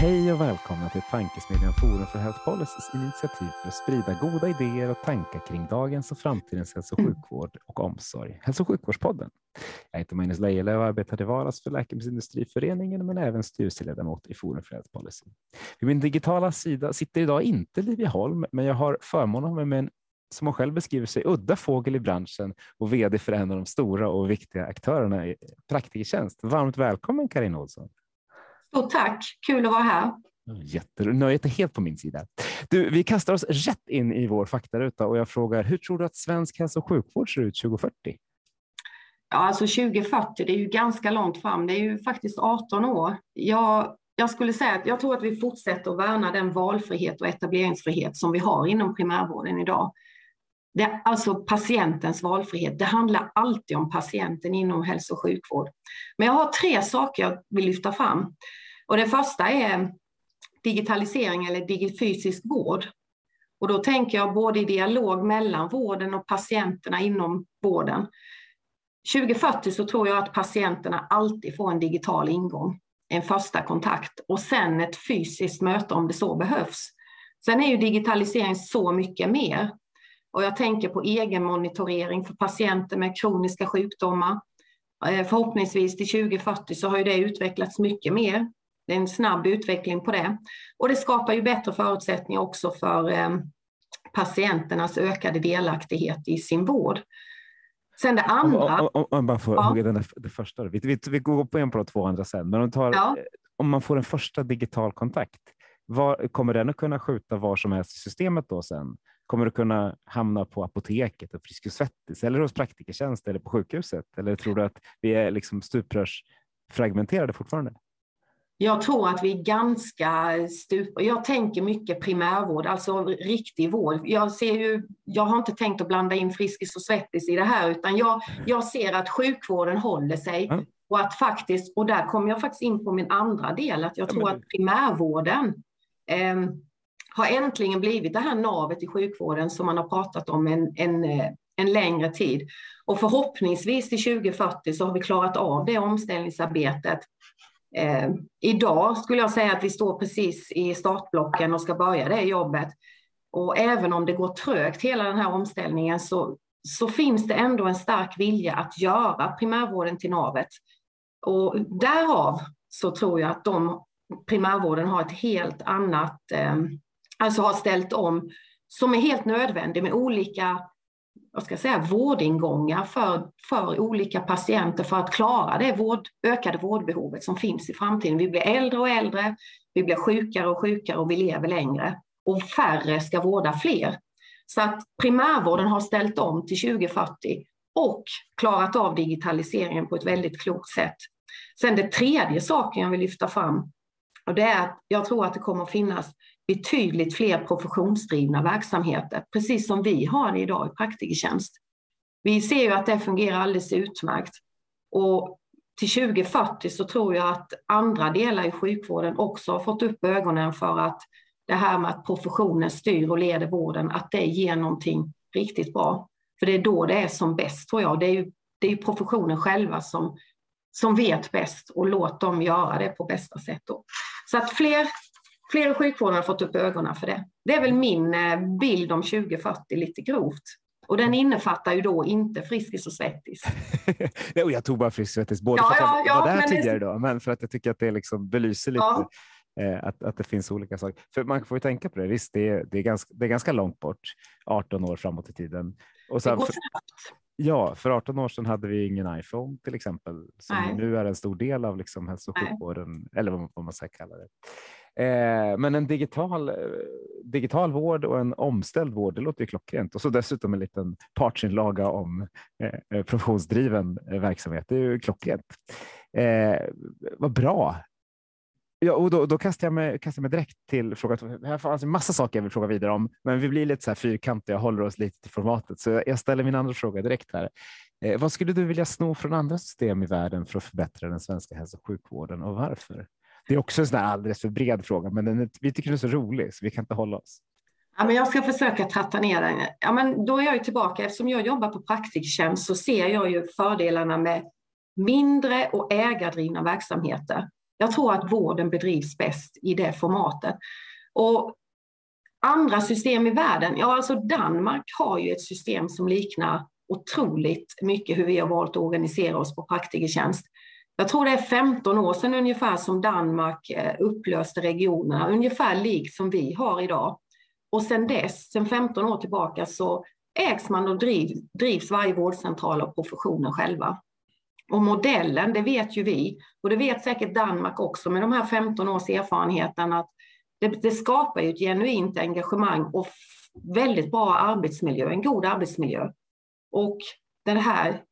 Hej och välkomna till Tankesmedjan Forum för Health Policys initiativ för att sprida goda idéer och tankar kring dagens och framtidens hälso och sjukvård och omsorg, Hälso och sjukvårdspodden. Jag heter Magnus Lejelöw och arbetar i vardags för Läkemedelsindustriföreningen men även styrelseledamot i Forum för Health Policy. Vid min digitala sida sitter idag inte Livia Holm, men jag har förmånen med mig en som hon själv beskriver sig, udda fågel i branschen och vd för en av de stora och viktiga aktörerna i Praktikertjänst. Varmt välkommen Karin Olsson. Stort tack, kul att vara här. Jättenöjet är helt på min sida. Du, vi kastar oss rätt in i vår faktaruta och jag frågar, hur tror du att svensk hälso och sjukvård ser ut 2040? Ja, alltså 2040, det är ju ganska långt fram. Det är ju faktiskt 18 år. Jag, jag skulle säga att jag tror att vi fortsätter att värna den valfrihet och etableringsfrihet som vi har inom primärvården idag. Det är alltså patientens valfrihet. Det handlar alltid om patienten inom hälso och sjukvård. Men jag har tre saker jag vill lyfta fram. Och det första är digitalisering eller fysisk vård. Och då tänker jag både i dialog mellan vården och patienterna inom vården. 2040 så tror jag att patienterna alltid får en digital ingång, en första kontakt och sen ett fysiskt möte om det så behövs. Sen är ju digitalisering så mycket mer. Och jag tänker på egenmonitorering för patienter med kroniska sjukdomar. Eh, förhoppningsvis till 2040 så har ju det utvecklats mycket mer. Det är en snabb utveckling på det. Och det skapar ju bättre förutsättningar också för eh, patienternas ökade delaktighet i sin vård. Sen det andra... Om, om, om man får ja. hugga den där, det första. Vi, vi, vi går på en på de två andra sen. Men om, tar, ja. om man får en första digital kontakt, var, kommer den att kunna skjuta var som helst i systemet då sen? Kommer du kunna hamna på apoteket och Friskis Svettis eller hos Praktikertjänst eller på sjukhuset? Eller tror du att vi är liksom stuprörsfragmenterade fortfarande? Jag tror att vi är ganska stup... Jag tänker mycket primärvård, alltså riktig vård. Jag, ser ju, jag har inte tänkt att blanda in Friskis och Svettis i det här, utan jag, jag ser att sjukvården håller sig. Mm. Och att faktiskt, och där kommer jag faktiskt in på min andra del, att jag tror att primärvården eh, har äntligen blivit det här navet i sjukvården som man har pratat om en, en, eh, en längre tid. Och förhoppningsvis till 2040 så har vi klarat av det omställningsarbetet. Eh, idag skulle jag säga att vi står precis i startblocken och ska börja det jobbet. Och även om det går trögt hela den här omställningen så, så finns det ändå en stark vilja att göra primärvården till navet. Och därav så tror jag att de primärvården har ett helt annat eh, alltså har ställt om, som är helt nödvändig med olika vad ska jag säga, vårdingångar för, för olika patienter för att klara det vård, ökade vårdbehovet som finns i framtiden. Vi blir äldre och äldre, vi blir sjukare och sjukare och vi lever längre. Och färre ska vårda fler. Så att primärvården har ställt om till 2040 och klarat av digitaliseringen på ett väldigt klokt sätt. Sen det tredje saken jag vill lyfta fram, och det är att jag tror att det kommer att finnas betydligt fler professionsdrivna verksamheter, precis som vi har det idag i Praktikertjänst. Vi ser ju att det fungerar alldeles utmärkt. Och till 2040 så tror jag att andra delar i sjukvården också har fått upp ögonen för att det här med att professionen styr och leder vården, att det ger någonting riktigt bra. För det är då det är som bäst tror jag. Det är ju, det är professionen själva som, som vet bäst och låt dem göra det på bästa sätt. Då. Så att fler Fler i sjukvården har fått upp ögonen för det. Det är väl min eh, bild om 2040 lite grovt. Och den innefattar ju då inte Friskis och Svettis. jag tog bara Friskis och Svettis, både ja, för att jag ja, var där tidigare det... då, men för att jag tycker att det liksom belyser lite ja. eh, att, att det finns olika saker. För man får ju tänka på det, visst det är, det är, ganska, det är ganska långt bort, 18 år framåt i tiden. Och sen, det går för. Ja, för 18 år sedan hade vi ingen iPhone till exempel, som Nej. nu är en stor del av liksom hälso och sjukvården, eller vad man, vad man ska kalla det. Eh, men en digital, eh, digital vård och en omställd vård, det låter ju klockrent. Och så dessutom en liten partsinlaga om eh, eh professionsdriven eh, verksamhet. Det är ju klockrent. Eh, vad bra. Ja, och då, då kastar, jag mig, kastar jag mig direkt till frågan. Här fanns en massa saker jag vill fråga vidare om, men vi blir lite så här fyrkantiga och håller oss lite till formatet. Så jag ställer min andra fråga direkt här. Eh, vad skulle du vilja sno från andra system i världen för att förbättra den svenska hälso och sjukvården och varför? Det är också en sån alldeles för bred fråga, men den, vi tycker den är så rolig så vi kan inte hålla oss. Ja, men jag ska försöka tratta ner den. Ja, men då är jag tillbaka. Eftersom jag jobbar på praktiktjänst så ser jag ju fördelarna med mindre och ägardrivna verksamheter. Jag tror att vården bedrivs bäst i det formatet. Och andra system i världen, ja alltså Danmark har ju ett system som liknar otroligt mycket hur vi har valt att organisera oss på praktikertjänst. Jag tror det är 15 år sedan ungefär som Danmark eh, upplöste regionerna, ungefär likt som vi har idag. Och sedan dess, sedan 15 år tillbaka, så ägs man och driv, drivs varje vårdcentral av professionen själva. Och modellen, det vet ju vi, och det vet säkert Danmark också med de här 15 års erfarenheten, att det, det skapar ju ett genuint engagemang och väldigt bra arbetsmiljö, en god arbetsmiljö. Och den här,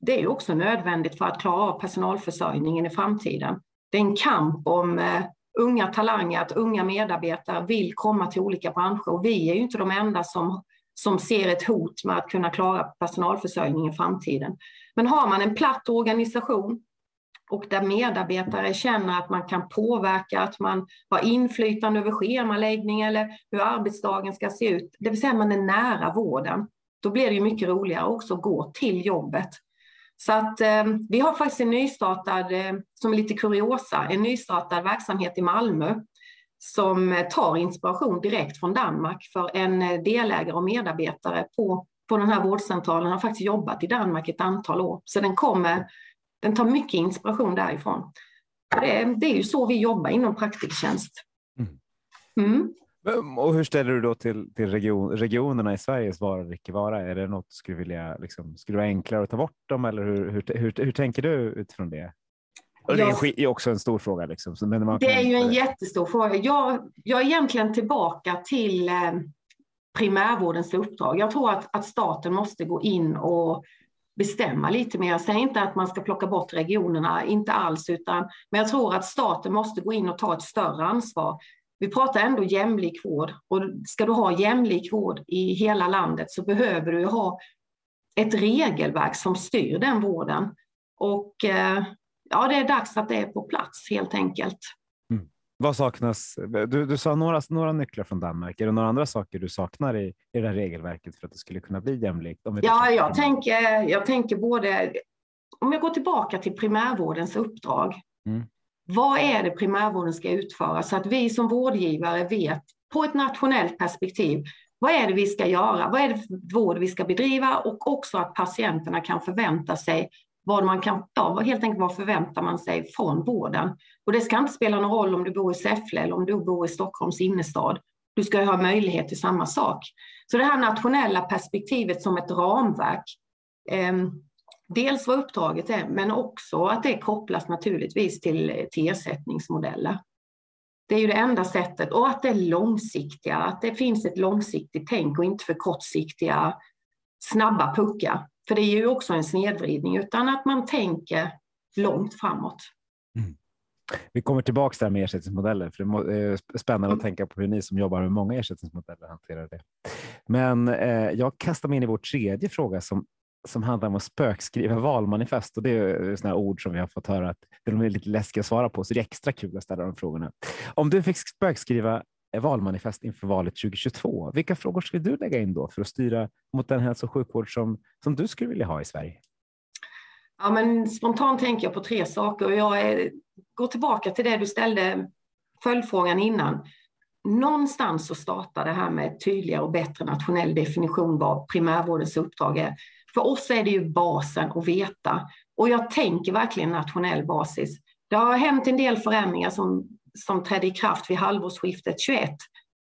det är också nödvändigt för att klara av personalförsörjningen i framtiden. Det är en kamp om eh, unga talanger, att unga medarbetare vill komma till olika branscher och vi är ju inte de enda som, som ser ett hot med att kunna klara personalförsörjningen i framtiden. Men har man en platt organisation och där medarbetare känner att man kan påverka, att man har inflytande över schemaläggning eller hur arbetsdagen ska se ut, det vill säga man är nära vården, då blir det ju mycket roligare också att gå till jobbet. Så att eh, vi har faktiskt en nystartad, eh, som är lite kuriosa, en nystartad verksamhet i Malmö som tar inspiration direkt från Danmark för en eh, delägare och medarbetare på, på den här vårdcentralen har faktiskt jobbat i Danmark ett antal år. Så den kommer, den tar mycket inspiration därifrån. Det, det är ju så vi jobbar inom praktiktjänst. Mm. Och hur ställer du då till, till region, regionerna i Sveriges vara eller icke vara? Är det något du skulle vilja, liksom, skulle det vara enklare att ta bort dem eller hur, hur, hur, hur tänker du utifrån det? Och det är också en stor fråga. Liksom. Men det är ju en jättestor fråga. Jag, jag är egentligen tillbaka till eh, primärvårdens uppdrag. Jag tror att, att staten måste gå in och bestämma lite mer. Jag säger inte att man ska plocka bort regionerna, inte alls, utan men jag tror att staten måste gå in och ta ett större ansvar. Vi pratar ändå jämlik vård och ska du ha jämlik vård i hela landet så behöver du ha ett regelverk som styr den vården. Och eh, ja, det är dags att det är på plats helt enkelt. Mm. Vad saknas? Du, du sa några, några nycklar från Danmark. Är det några andra saker du saknar i, i det här regelverket för att det skulle kunna bli jämlikt? ja, jag tänker, jag tänker både... Om jag går tillbaka till primärvårdens uppdrag. Mm. Vad är det primärvården ska utföra så att vi som vårdgivare vet på ett nationellt perspektiv vad är det vi ska göra? Vad är det för vård vi ska bedriva? Och också att patienterna kan förvänta sig vad man kan, ja, helt enkelt vad förväntar man sig från vården? Och det ska inte spela någon roll om du bor i Säffle eller om du bor i Stockholms innerstad. Du ska ha möjlighet till samma sak. Så det här nationella perspektivet som ett ramverk. Ehm, Eh, dels vad uppdraget är, men också att det kopplas naturligtvis till, till ersättningsmodeller. Det är ju det enda sättet och att det är långsiktiga, att det finns ett långsiktigt tänk och inte för kortsiktiga snabba puckar. För det är ju också en snedvridning, utan att man tänker långt framåt. Mm. Vi kommer tillbaka här med ersättningsmodeller, för det är spännande mm. att tänka på hur ni som jobbar med många ersättningsmodeller hanterar det. Men eh, jag kastar mig in i vår tredje fråga som, som handlar om att spökskriva valmanifest. Och det är sådana ord som vi har fått höra att de är lite läskiga att svara på, så det är extra kul att ställa de frågorna. Om du fick spökskriva valmanifest inför valet 2022. Vilka frågor skulle du lägga in då för att styra mot den hälso och sjukvård som, som du skulle vilja ha i Sverige? Ja, men spontant tänker jag på tre saker och jag är, går tillbaka till det du ställde följdfrågan innan. Någonstans så startar det här med tydligare och bättre nationell definition vad primärvårdens uppdrag är. För oss är det ju basen att veta och jag tänker verkligen nationell basis. Det har hänt en del förändringar som som trädde i kraft vid halvårsskiftet 21.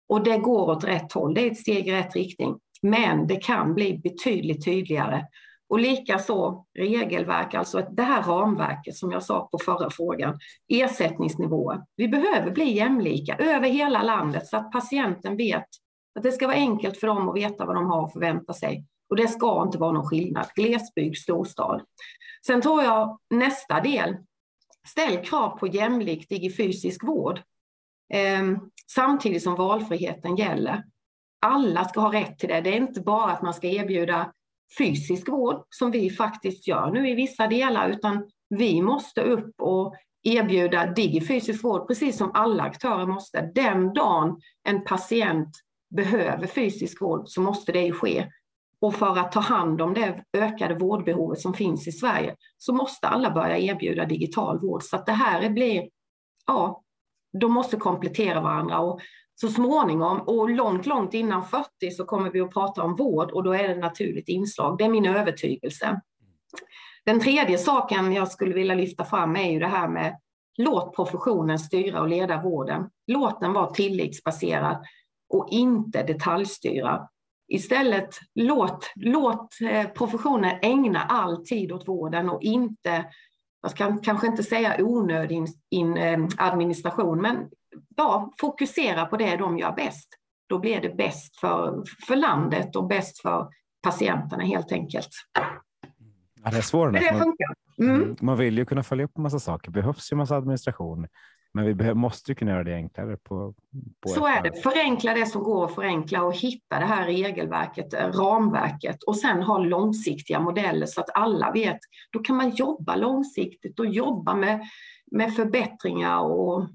Och det går åt rätt håll, det är ett steg i rätt riktning. Men det kan bli betydligt tydligare. Och likaså regelverk, alltså det här ramverket som jag sa på förra frågan, ersättningsnivåer. Vi behöver bli jämlika över hela landet så att patienten vet att det ska vara enkelt för dem att veta vad de har att förvänta sig. Och det ska inte vara någon skillnad, glesbygd, storstad. Sen tror jag nästa del, ställ krav på jämlik digifysisk vård. Eh, samtidigt som valfriheten gäller. Alla ska ha rätt till det. Det är inte bara att man ska erbjuda fysisk vård som vi faktiskt gör nu i vissa delar, utan vi måste upp och erbjuda digifysisk vård precis som alla aktörer måste. Den dagen en patient behöver fysisk vård så måste det ju ske. Och för att ta hand om det ökade vårdbehovet som finns i Sverige så måste alla börja erbjuda digital vård. Så att det här blir, ja, de måste komplettera varandra. Och så småningom och långt, långt innan 40 så kommer vi att prata om vård och då är det ett naturligt inslag. Det är min övertygelse. Den tredje saken jag skulle vilja lyfta fram är ju det här med låt professionen styra och leda vården. Låt den vara tillitsbaserad och inte detaljstyra. Istället låt, låt eh, professionen ägna all tid åt vården och inte, jag ska kanske inte säga onödig in, eh, administration, men ja, fokusera på det de gör bäst. Då blir det bäst för, för landet och bäst för patienterna helt enkelt. Ja, det är svårt. Det man, mm. man vill ju kunna följa upp en massa saker. Behövs ju en massa administration. Men vi måste ju kunna göra det enklare. På, på så är det. Förenkla det som går att förenkla och hitta det här regelverket, eh, ramverket och sen ha långsiktiga modeller så att alla vet. Då kan man jobba långsiktigt och jobba med, med förbättringar och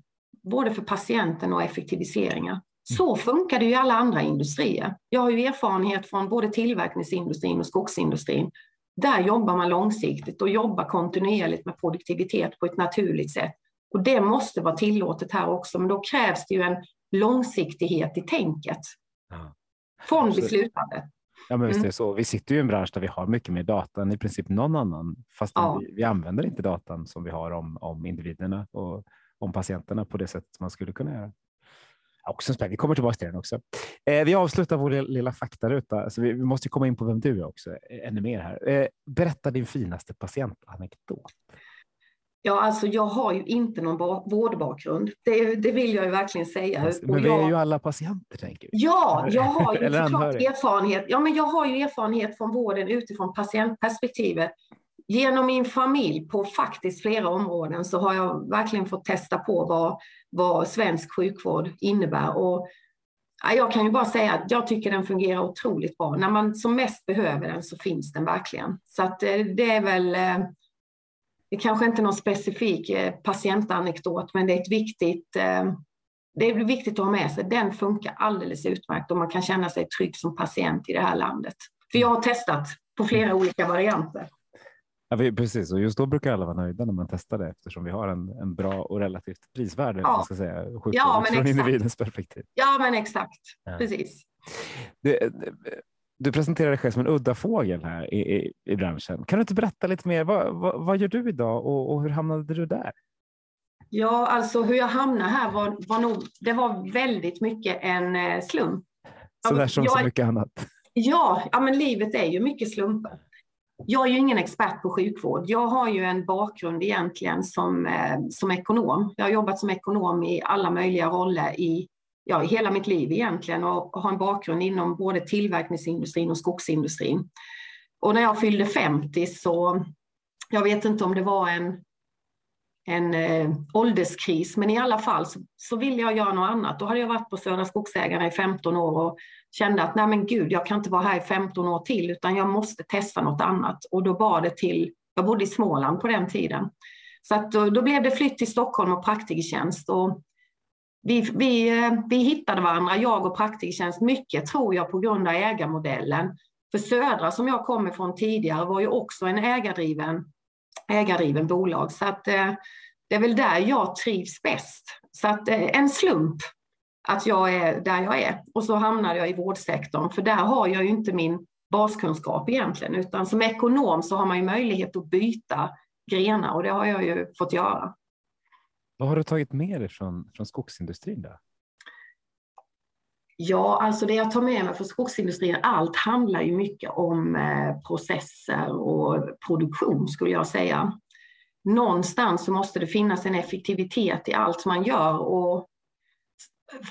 både för patienten och effektiviseringar. Mm. Så funkar det ju i alla andra industrier. Jag har ju erfarenhet från både tillverkningsindustrin och skogsindustrin. Där jobbar man långsiktigt och jobbar kontinuerligt med produktivitet på ett naturligt sätt. Och det måste vara tillåtet här också, men då krävs det ju en långsiktighet i tänket. Ja. Från beslutandet. Ja, men visst är det mm. så. Vi sitter ju i en bransch där vi har mycket mer data än i princip någon annan, fast ja. vi, vi, använder inte datan som vi har om, om individerna och om patienterna på det sätt som man skulle kunna göra. Också spännande. Vi kommer tillbaka till den också. Eh, vi avslutar vår lilla faktaruta. Alltså vi, vi måste komma in på vem du är också, eh, ännu mer här. Eh, berätta din finaste patientanekdot. Ja, alltså jag har ju inte någon vårdbakgrund. Det, det vill jag ju verkligen säga. Men vi är ju alla patienter, tänker vi. Ja, jag har ju såklart erfarenhet. Ja, men jag har ju erfarenhet från vården utifrån patientperspektivet. Genom min familj på faktiskt flera områden så har jag verkligen fått testa på vad, vad svensk sjukvård innebär. Och jag kan ju bara säga att jag tycker den fungerar otroligt bra. När man som mest behöver den så finns den verkligen. Så att eh, det är väl eh, det är kanske inte någon specifik eh, patientanekdot, men det är ett viktigt eh, det är viktigt att ha med sig. Den funkar alldeles utmärkt och man kan känna sig trygg som patient i det här landet. För jag har testat på flera olika varianter. Ja, precis, och just då brukar alla vara nöjda när man testar det eftersom vi har en, en bra och relativt prisvärd ja. ska säga, sjukvård ja, från exakt. individens perspektiv. Ja, men exakt. Ja. Precis. Det, du presenterar dig själv som en udda fågel här i, i, i branschen. Kan du inte berätta lite mer? Vad, vad, vad gör du idag och, och, hur hamnade du där? Ja, alltså hur jag hamnade här var, var nog, det var väldigt mycket en eh, slump. Så där som jag, så mycket annat. Ja, ja, men livet är ju mycket slumpar. Jag är ju ingen expert på sjukvård. Jag har ju en bakgrund egentligen som, eh, som ekonom. Jag har jobbat som ekonom i alla möjliga roller i ja, hela mitt liv egentligen och, och har en bakgrund inom både tillverkningsindustrin och skogsindustrin. Och när jag fyllde 50 så, jag vet inte om det var en, en eh, ålderskris, men i alla fall så, så ville jag göra något annat. Då hade jag varit på Södra Skogsägarna i 15 år och kände att nej men gud, jag kan inte vara här i 15 år till utan jag måste testa något annat. Och då bad det till, jag bodde i Småland på den tiden. Så att då, då blev det flytt till Stockholm och praktikertjänst. Och vi, vi, eh, vi hittade varandra, jag och Praktiktjänst, mycket tror jag på grund av ägarmodellen. För Södra som jag kommer från tidigare var ju också en ägardriven, ägardriven bolag. Så att, eh, det är väl där jag trivs bäst. Så att eh, en slump att jag är där jag är. Och så hamnade jag i vårdsektorn, för där har jag ju inte min baskunskap egentligen, utan som ekonom så har man ju möjlighet att byta grenar och det har jag ju fått göra. Vad har du tagit med dig från, från skogsindustrin? Då? Ja, alltså det jag tar med mig från skogsindustrin, allt handlar ju mycket om eh, processer och produktion skulle jag säga. Någonstans så måste det finnas en effektivitet i allt man gör och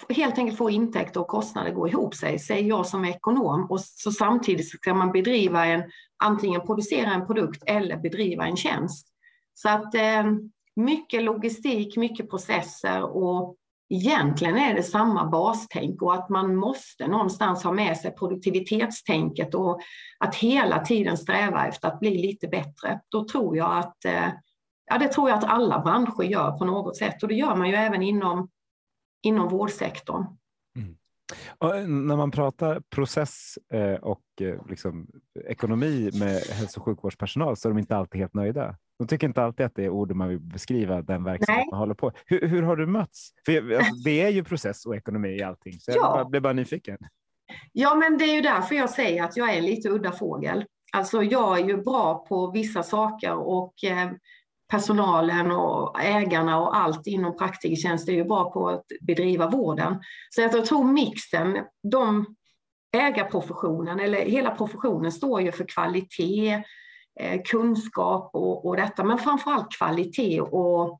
helt enkelt få intäkter och kostnader gå ihop sig, säger jag som ekonom. Och så samtidigt ska man bedriva en, antingen producera en produkt eller bedriva en tjänst. Så att eh, mycket logistik, mycket processer och egentligen är det samma bastänk och att man måste någonstans ha med sig produktivitetstänket och att hela tiden sträva efter att bli lite bättre. Då tror jag att, eh, ja det tror jag att alla branscher gör på något sätt och det gör man ju även inom, inom vårdsektorn. Mm. Och eh, när man pratar process eh, och liksom ekonomi med hälso och sjukvårdspersonal så är de inte alltid helt nöjda. De tycker inte alltid att det är ord man vill beskriva den verksamhet man håller på. Hur, hur har du mötts? För alltså, det är ju process och ekonomi i allting, så ja. jag blev bara nyfiken. Ja, men det är ju därför jag säger att jag är en lite udda fågel. Alltså jag är ju bra på vissa saker och eh, personalen och ägarna och allt inom praktikertjänst är ju bra på att bedriva vården. Så jag tror mixen, de ägarprofessionen eller hela professionen står ju för kvalitet, Eh, kunskap och, och detta, men framförallt kvalitet och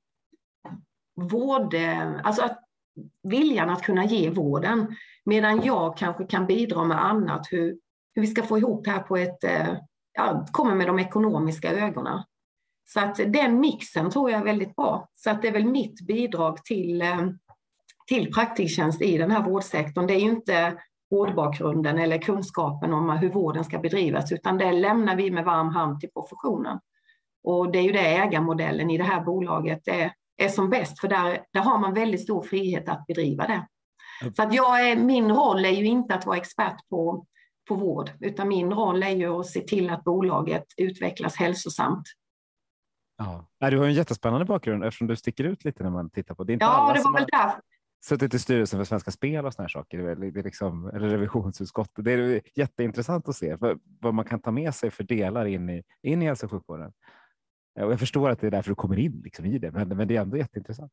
vård, eh, alltså att, viljan att kunna ge vården, medan jag kanske kan bidra med annat, hur, hur vi ska få ihop det här på ett, eh, ja, komma med de ekonomiska ögonen. Så att den mixen tror jag är väldigt bra. Så att det är väl mitt bidrag till, till praktiktjänst i den här vårdsektorn. Det är ju inte vårdbakgrunden eller kunskapen om hur vården ska bedrivas, utan det lämnar vi med varm hand till professionen. Och det är ju det ägarmodellen i det här bolaget är, är som bäst, för där, där har man väldigt stor frihet att bedriva det. Så att jag är, min roll är ju inte att vara expert på, på vård, utan min roll är ju att se till att bolaget utvecklas hälsosamt. Ja. Du har en jättespännande bakgrund eftersom du sticker ut lite när man tittar på det. ja, det var väl har... därför suttit i styrelsen för Svenska Spel och såna här saker, det är liksom, eller revisionsutskottet. Det är jätteintressant att se vad man kan ta med sig för delar in i, in i hälso och sjukvården. Och jag förstår att det är därför du kommer in liksom i det, men, men det är ändå jätteintressant.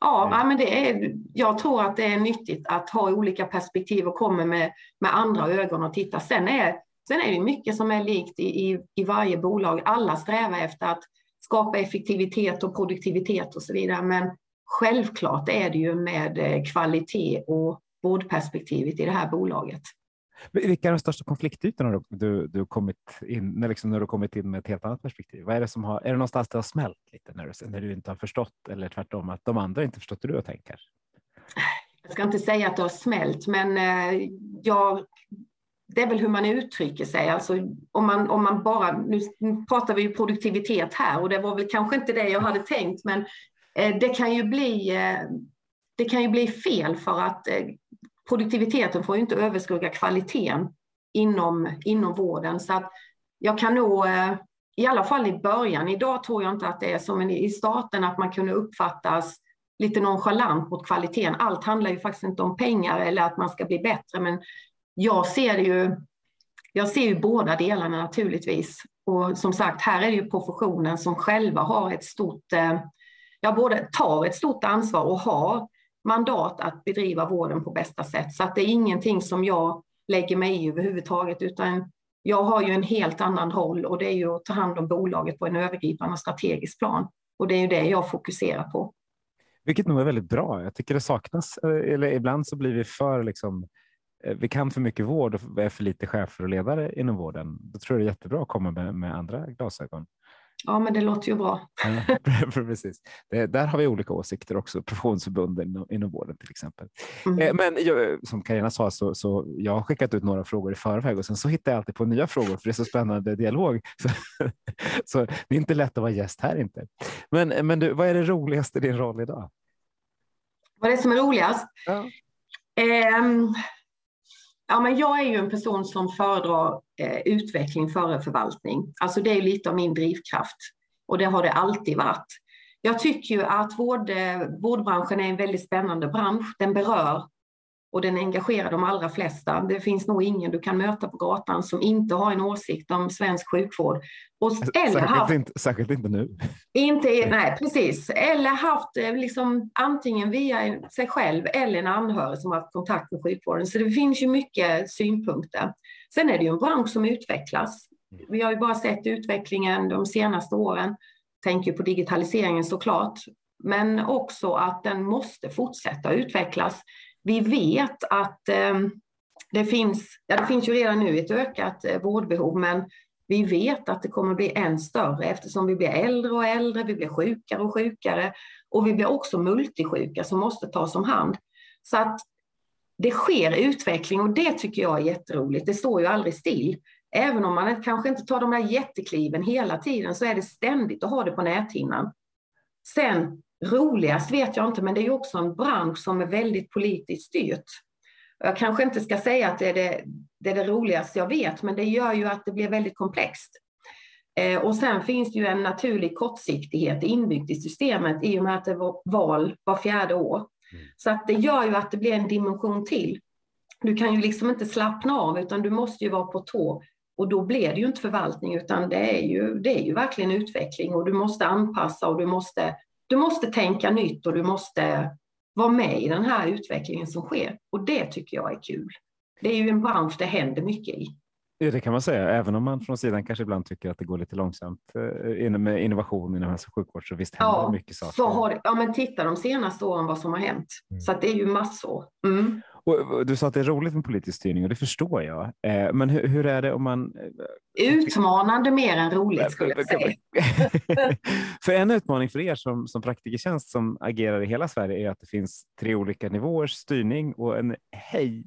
Ja, men det är, jag tror att det är nyttigt att ha olika perspektiv och komma med, med andra ögon och titta. Sen är, sen är det mycket som är likt i, i, i varje bolag. Alla strävar efter att skapa effektivitet och produktivitet och så vidare, men Självklart är det ju med eh, kvalitet och vårdperspektivet i det här bolaget. Vilka är de största konfliktytorna du, du kommit in, när, liksom, när du kommit in med ett helt annat perspektiv? Vad är, det som har, är det någonstans det har smält lite när du, när du inte har förstått eller tvärtom att de andra inte förstått hur du tänker? Jag ska inte säga att det har smält, men eh, jag, det är väl hur man uttrycker sig. Alltså, om, man, om man bara, nu pratar vi ju produktivitet här och det var väl kanske inte det jag hade tänkt, men Eh, det kan ju bli, eh, det kan ju bli fel för att eh, produktiviteten får ju inte överskugga kvaliteten inom, inom vården. Så att jag kan nog, i alla fall i början, idag tror jag inte att det är som i starten att man kunde uppfattas lite nonchalant mot kvaliteten. Allt handlar ju faktiskt inte om pengar eller att man ska bli bättre, men jag ser ju, jag ser ju båda delarna naturligtvis. Och som sagt, här är det ju professionen som själva har ett stort jag både tar ett stort ansvar och har mandat att bedriva vården på bästa sätt. Så att det är ingenting som jag lägger mig i överhuvudtaget, utan jag har ju en helt annan roll och det är ju att ta hand om bolaget på en övergripande och strategisk plan. Och det är ju det jag fokuserar på. Vilket nog är väldigt bra. Jag tycker det saknas, eh, eller ibland så blir vi för liksom, eh, vi kan för mycket vård och är för lite chefer och ledare inom vården. Då tror jag det är jättebra att komma med, med andra glasögon. Ja, men det låter ju bra. precis. Det, där har vi olika åsikter också, professionsförbunden inom, inom vården till exempel. Mm. Eh, men jag, som Karina sa, så, så jag har skickat ut några frågor i förväg och sen så hittar jag alltid på nya frågor för det är så spännande dialog. Så, så det är inte lätt att vara gäst här inte. Men, men du, vad är det roligaste i din roll idag? Vad är det som är roligast? Ja. Um, Ja, men jag är ju en person som föredrar eh, utveckling före förvaltning. Alltså det är lite av min drivkraft och det har det alltid varit. Jag tycker ju att vård, eh, vårdbranschen är en väldigt spännande bransch. Den berör och den engagerar de allra flesta. Det finns nog ingen du kan möta på gatan som inte har en åsikt om svensk sjukvård. Och, eller särskilt, haft, inte, särskilt inte nu. Inte, nej, precis. Eller haft eh, liksom, antingen via sig själv eller en anhörig som har haft kontakt med sjukvården. Så det finns ju mycket synpunkter. Sen är det ju en bransch som utvecklas. Vi har ju bara sett utvecklingen de senaste åren. Tänker på digitaliseringen såklart, men också att den måste fortsätta utvecklas. Vi vet att eh, det finns, ja det finns ju redan nu ett ökat eh, vårdbehov, men vi vet att det kommer bli än större eftersom vi blir äldre och äldre, vi blir sjukare och sjukare och vi blir också multisjuka som måste tas om hand. Så att det sker utveckling och det tycker jag är jätteroligt. Det står ju aldrig still. Även om man kanske inte tar de där jättekliven hela tiden så är det ständigt att ha det på näthinnan. Sen roligast vet jag inte, men det är också en bransch som är väldigt politiskt styrt. Jag kanske inte ska säga att det är det, det, är det roligaste jag vet, men det gör ju att det blir väldigt komplext. Eh, och sen finns det ju en naturlig kortsiktighet inbyggt i systemet i och med att det var val var fjärde år. Mm. Så att det gör ju att det blir en dimension till. Du kan ju liksom inte slappna av utan du måste ju vara på tå och då blir det ju inte förvaltning utan det är ju, det är ju verkligen utveckling och du måste anpassa och du måste, du måste tänka nytt och du måste vara med i den här utvecklingen som sker. Och det tycker jag är kul. Det är ju en bransch det händer mycket i. Ja, det kan man säga, även om man från sidan kanske ibland tycker att det går lite långsamt eh, med innovation inom hälso och sjukvård, så visst händer ja, mycket saker. Så har ja, men titta de senaste åren vad som har hänt. Mm. Så det är ju massor. Mm. Och du sa att det är roligt med politisk styrning och det förstår jag. Eh, men hur, hur är det om man... Eh, Utmanande mer än roligt skulle jag säga. för en utmaning för er som, som praktikertjänst som agerar i hela Sverige är att det finns tre olika nivåers styrning och en hej,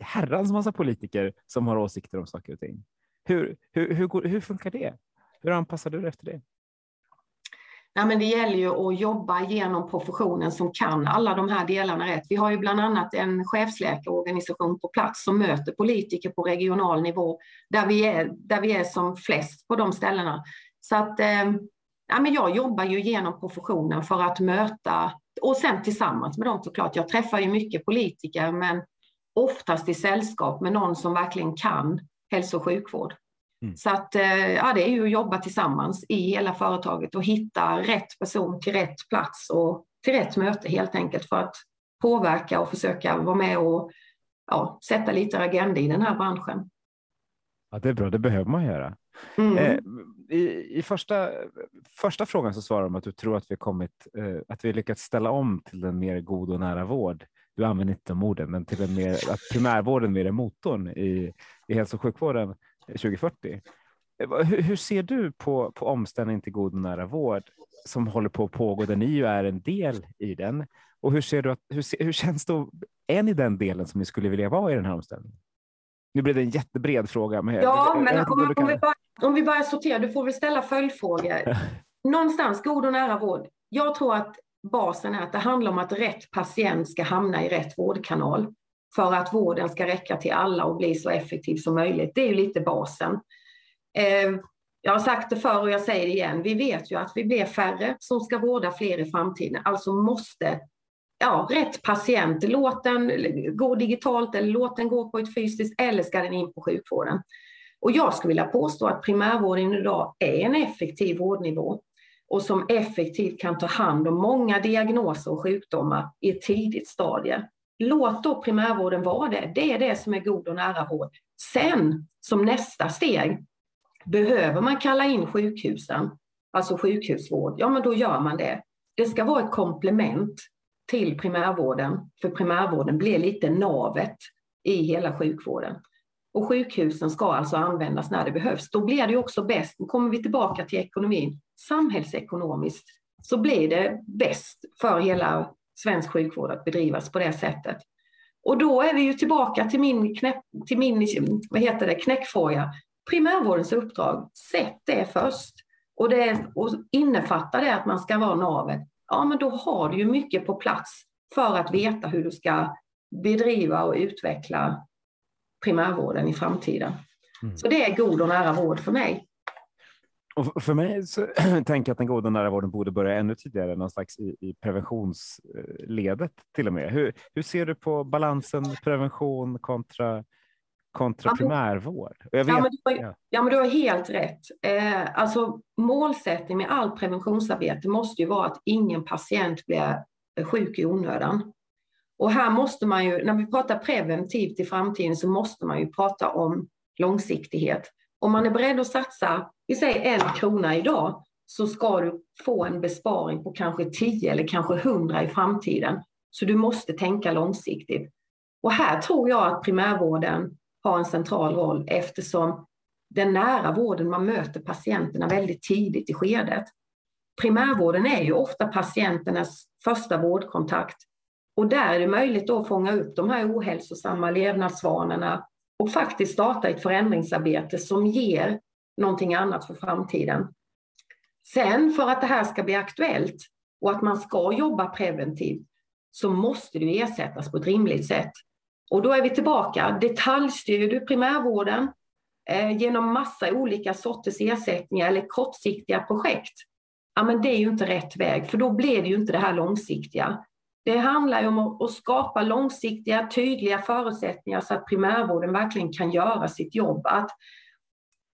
herrans massa politiker som har åsikter om saker och ting. Hur, hur, hur, hur funkar det? Hur anpassar du dig efter det? Nej, men det gäller ju att jobba genom professionen som kan alla de här delarna rätt. Vi har ju bland annat en chefsläkarorganisation på plats som möter politiker på regional nivå där vi är, där vi är som flest på de ställena. Så att eh, ja, men jag jobbar ju genom professionen för att möta och sen tillsammans med dem såklart. Jag träffar ju mycket politiker men oftast i sällskap med någon som verkligen kan hälso och sjukvård. Mm. Så att, eh, ja, det är ju att jobba tillsammans i hela företaget och hitta rätt person till rätt plats och till rätt möte helt enkelt för att påverka och försöka vara med och ja, sätta lite agenda i den här branschen. Ja, det är bra, det behöver man göra. Mm. Eh, i, I första, första frågan så svarar de att du tror att vi kommit, eh, att vi lyckats ställa om till en mer god och nära vård. Du använder inte de orden, men till en mer, att primärvården mer är motorn i, i hälso och sjukvården. 2040. Eh, hur, hur ser du på, på omställningen till god och nära vård som håller på att pågå, där ni ju är en del i den? Och hur, ser du att, hur, hur känns det? Är ni den delen som ni skulle vilja vara i den här omställningen? Nu blev det en jättebred fråga. Men ja, jag, men jag om, om, vi bara, om vi börjar sortera, du får väl ställa följdfrågor. Någonstans, god och nära vård. Jag tror att basen är att det handlar om att rätt patient ska hamna i rätt vårdkanal för att vården ska räcka till alla och bli så effektiv som möjligt. Det är ju lite basen. Eh, jag har sagt det förr och jag säger det igen. Vi vet ju att vi blir färre som ska vårda fler i framtiden. Alltså måste ja, rätt patient, låt den gå digitalt eller låt den gå på ett fysiskt eller ska den in på sjukvården. Och jag skulle vilja påstå att primärvården idag är en effektiv vårdnivå och som effektivt kan ta hand om många diagnoser och sjukdomar i ett tidigt stadie. Låt då primärvården vara det. Det är det som är god och nära vård. Sen, som nästa steg, behöver man kalla in sjukhusen, alltså sjukhusvård, ja men då gör man det. Det ska vara ett komplement till primärvården, för primärvården blir lite navet i hela sjukvården. Och sjukhusen ska alltså användas när det behövs. Då blir det också bäst, nu kommer vi tillbaka till ekonomin, samhällsekonomiskt så blir det bäst för hela svensk sjukvård att bedrivas på det sättet. Och då är vi ju tillbaka till min, knäpp, till min vad heter det, knäckfråga. Primärvårdens uppdrag, sätt det först. Och, det, och innefattar det att man ska vara navet, ja men då har du ju mycket på plats för att veta hur du ska bedriva och utveckla primärvården i framtiden. Mm. Så det är god och nära vård för mig. Och för mig så tänker jag att den goda nära vården borde börja ännu tidigare, någon slags i, i preventionsledet till och med. Hur, hur ser du på balansen prevention kontra kontra ja, primärvård? Vet, ja, men du har, ja. men du har helt rätt. Eh, alltså, målsättning med all preventionsarbete måste ju vara att ingen patient blir sjuk i onödan. Och här måste man ju, när vi pratar preventivt i framtiden så måste man ju prata om långsiktighet. Om man är beredd att satsa, vi säger en krona idag, så ska du få en besparing på kanske 10 eller kanske 100 i framtiden. Så du måste tänka långsiktigt. Och här tror jag att primärvården har en central roll eftersom den nära vården, man möter patienterna väldigt tidigt i skedet. Primärvården är ju ofta patienternas första vårdkontakt och där är det möjligt att fånga upp de här ohälsosamma levnadsvanorna och faktiskt starta ett förändringsarbete som ger någonting annat för framtiden. Sen för att det här ska bli aktuellt och att man ska jobba preventivt så måste det ersättas på ett rimligt sätt. Och då är vi tillbaka. Detaljstyr du primärvården eh, genom massa olika sorters ersättningar eller kortsiktiga projekt, ja, men det är ju inte rätt väg, för då blir det ju inte det här långsiktiga. Det handlar ju om att, att skapa långsiktiga, tydliga förutsättningar så att primärvården verkligen kan göra sitt jobb. Att,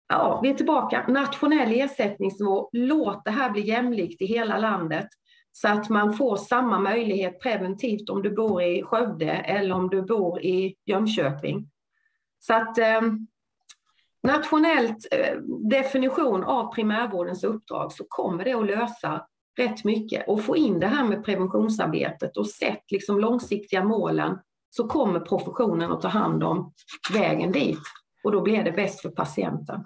ja, vi är tillbaka, nationell ersättningsnivå, låt det här bli jämlikt i hela landet så att man får samma möjlighet preventivt om du bor i Skövde eller om du bor i Jönköping. Så att eh, nationellt eh, definition av primärvårdens uppdrag så kommer det att lösa rätt mycket och få in det här med preventionsarbetet och sett liksom långsiktiga målen så kommer professionen att ta hand om vägen dit och då blir det bäst för patienten.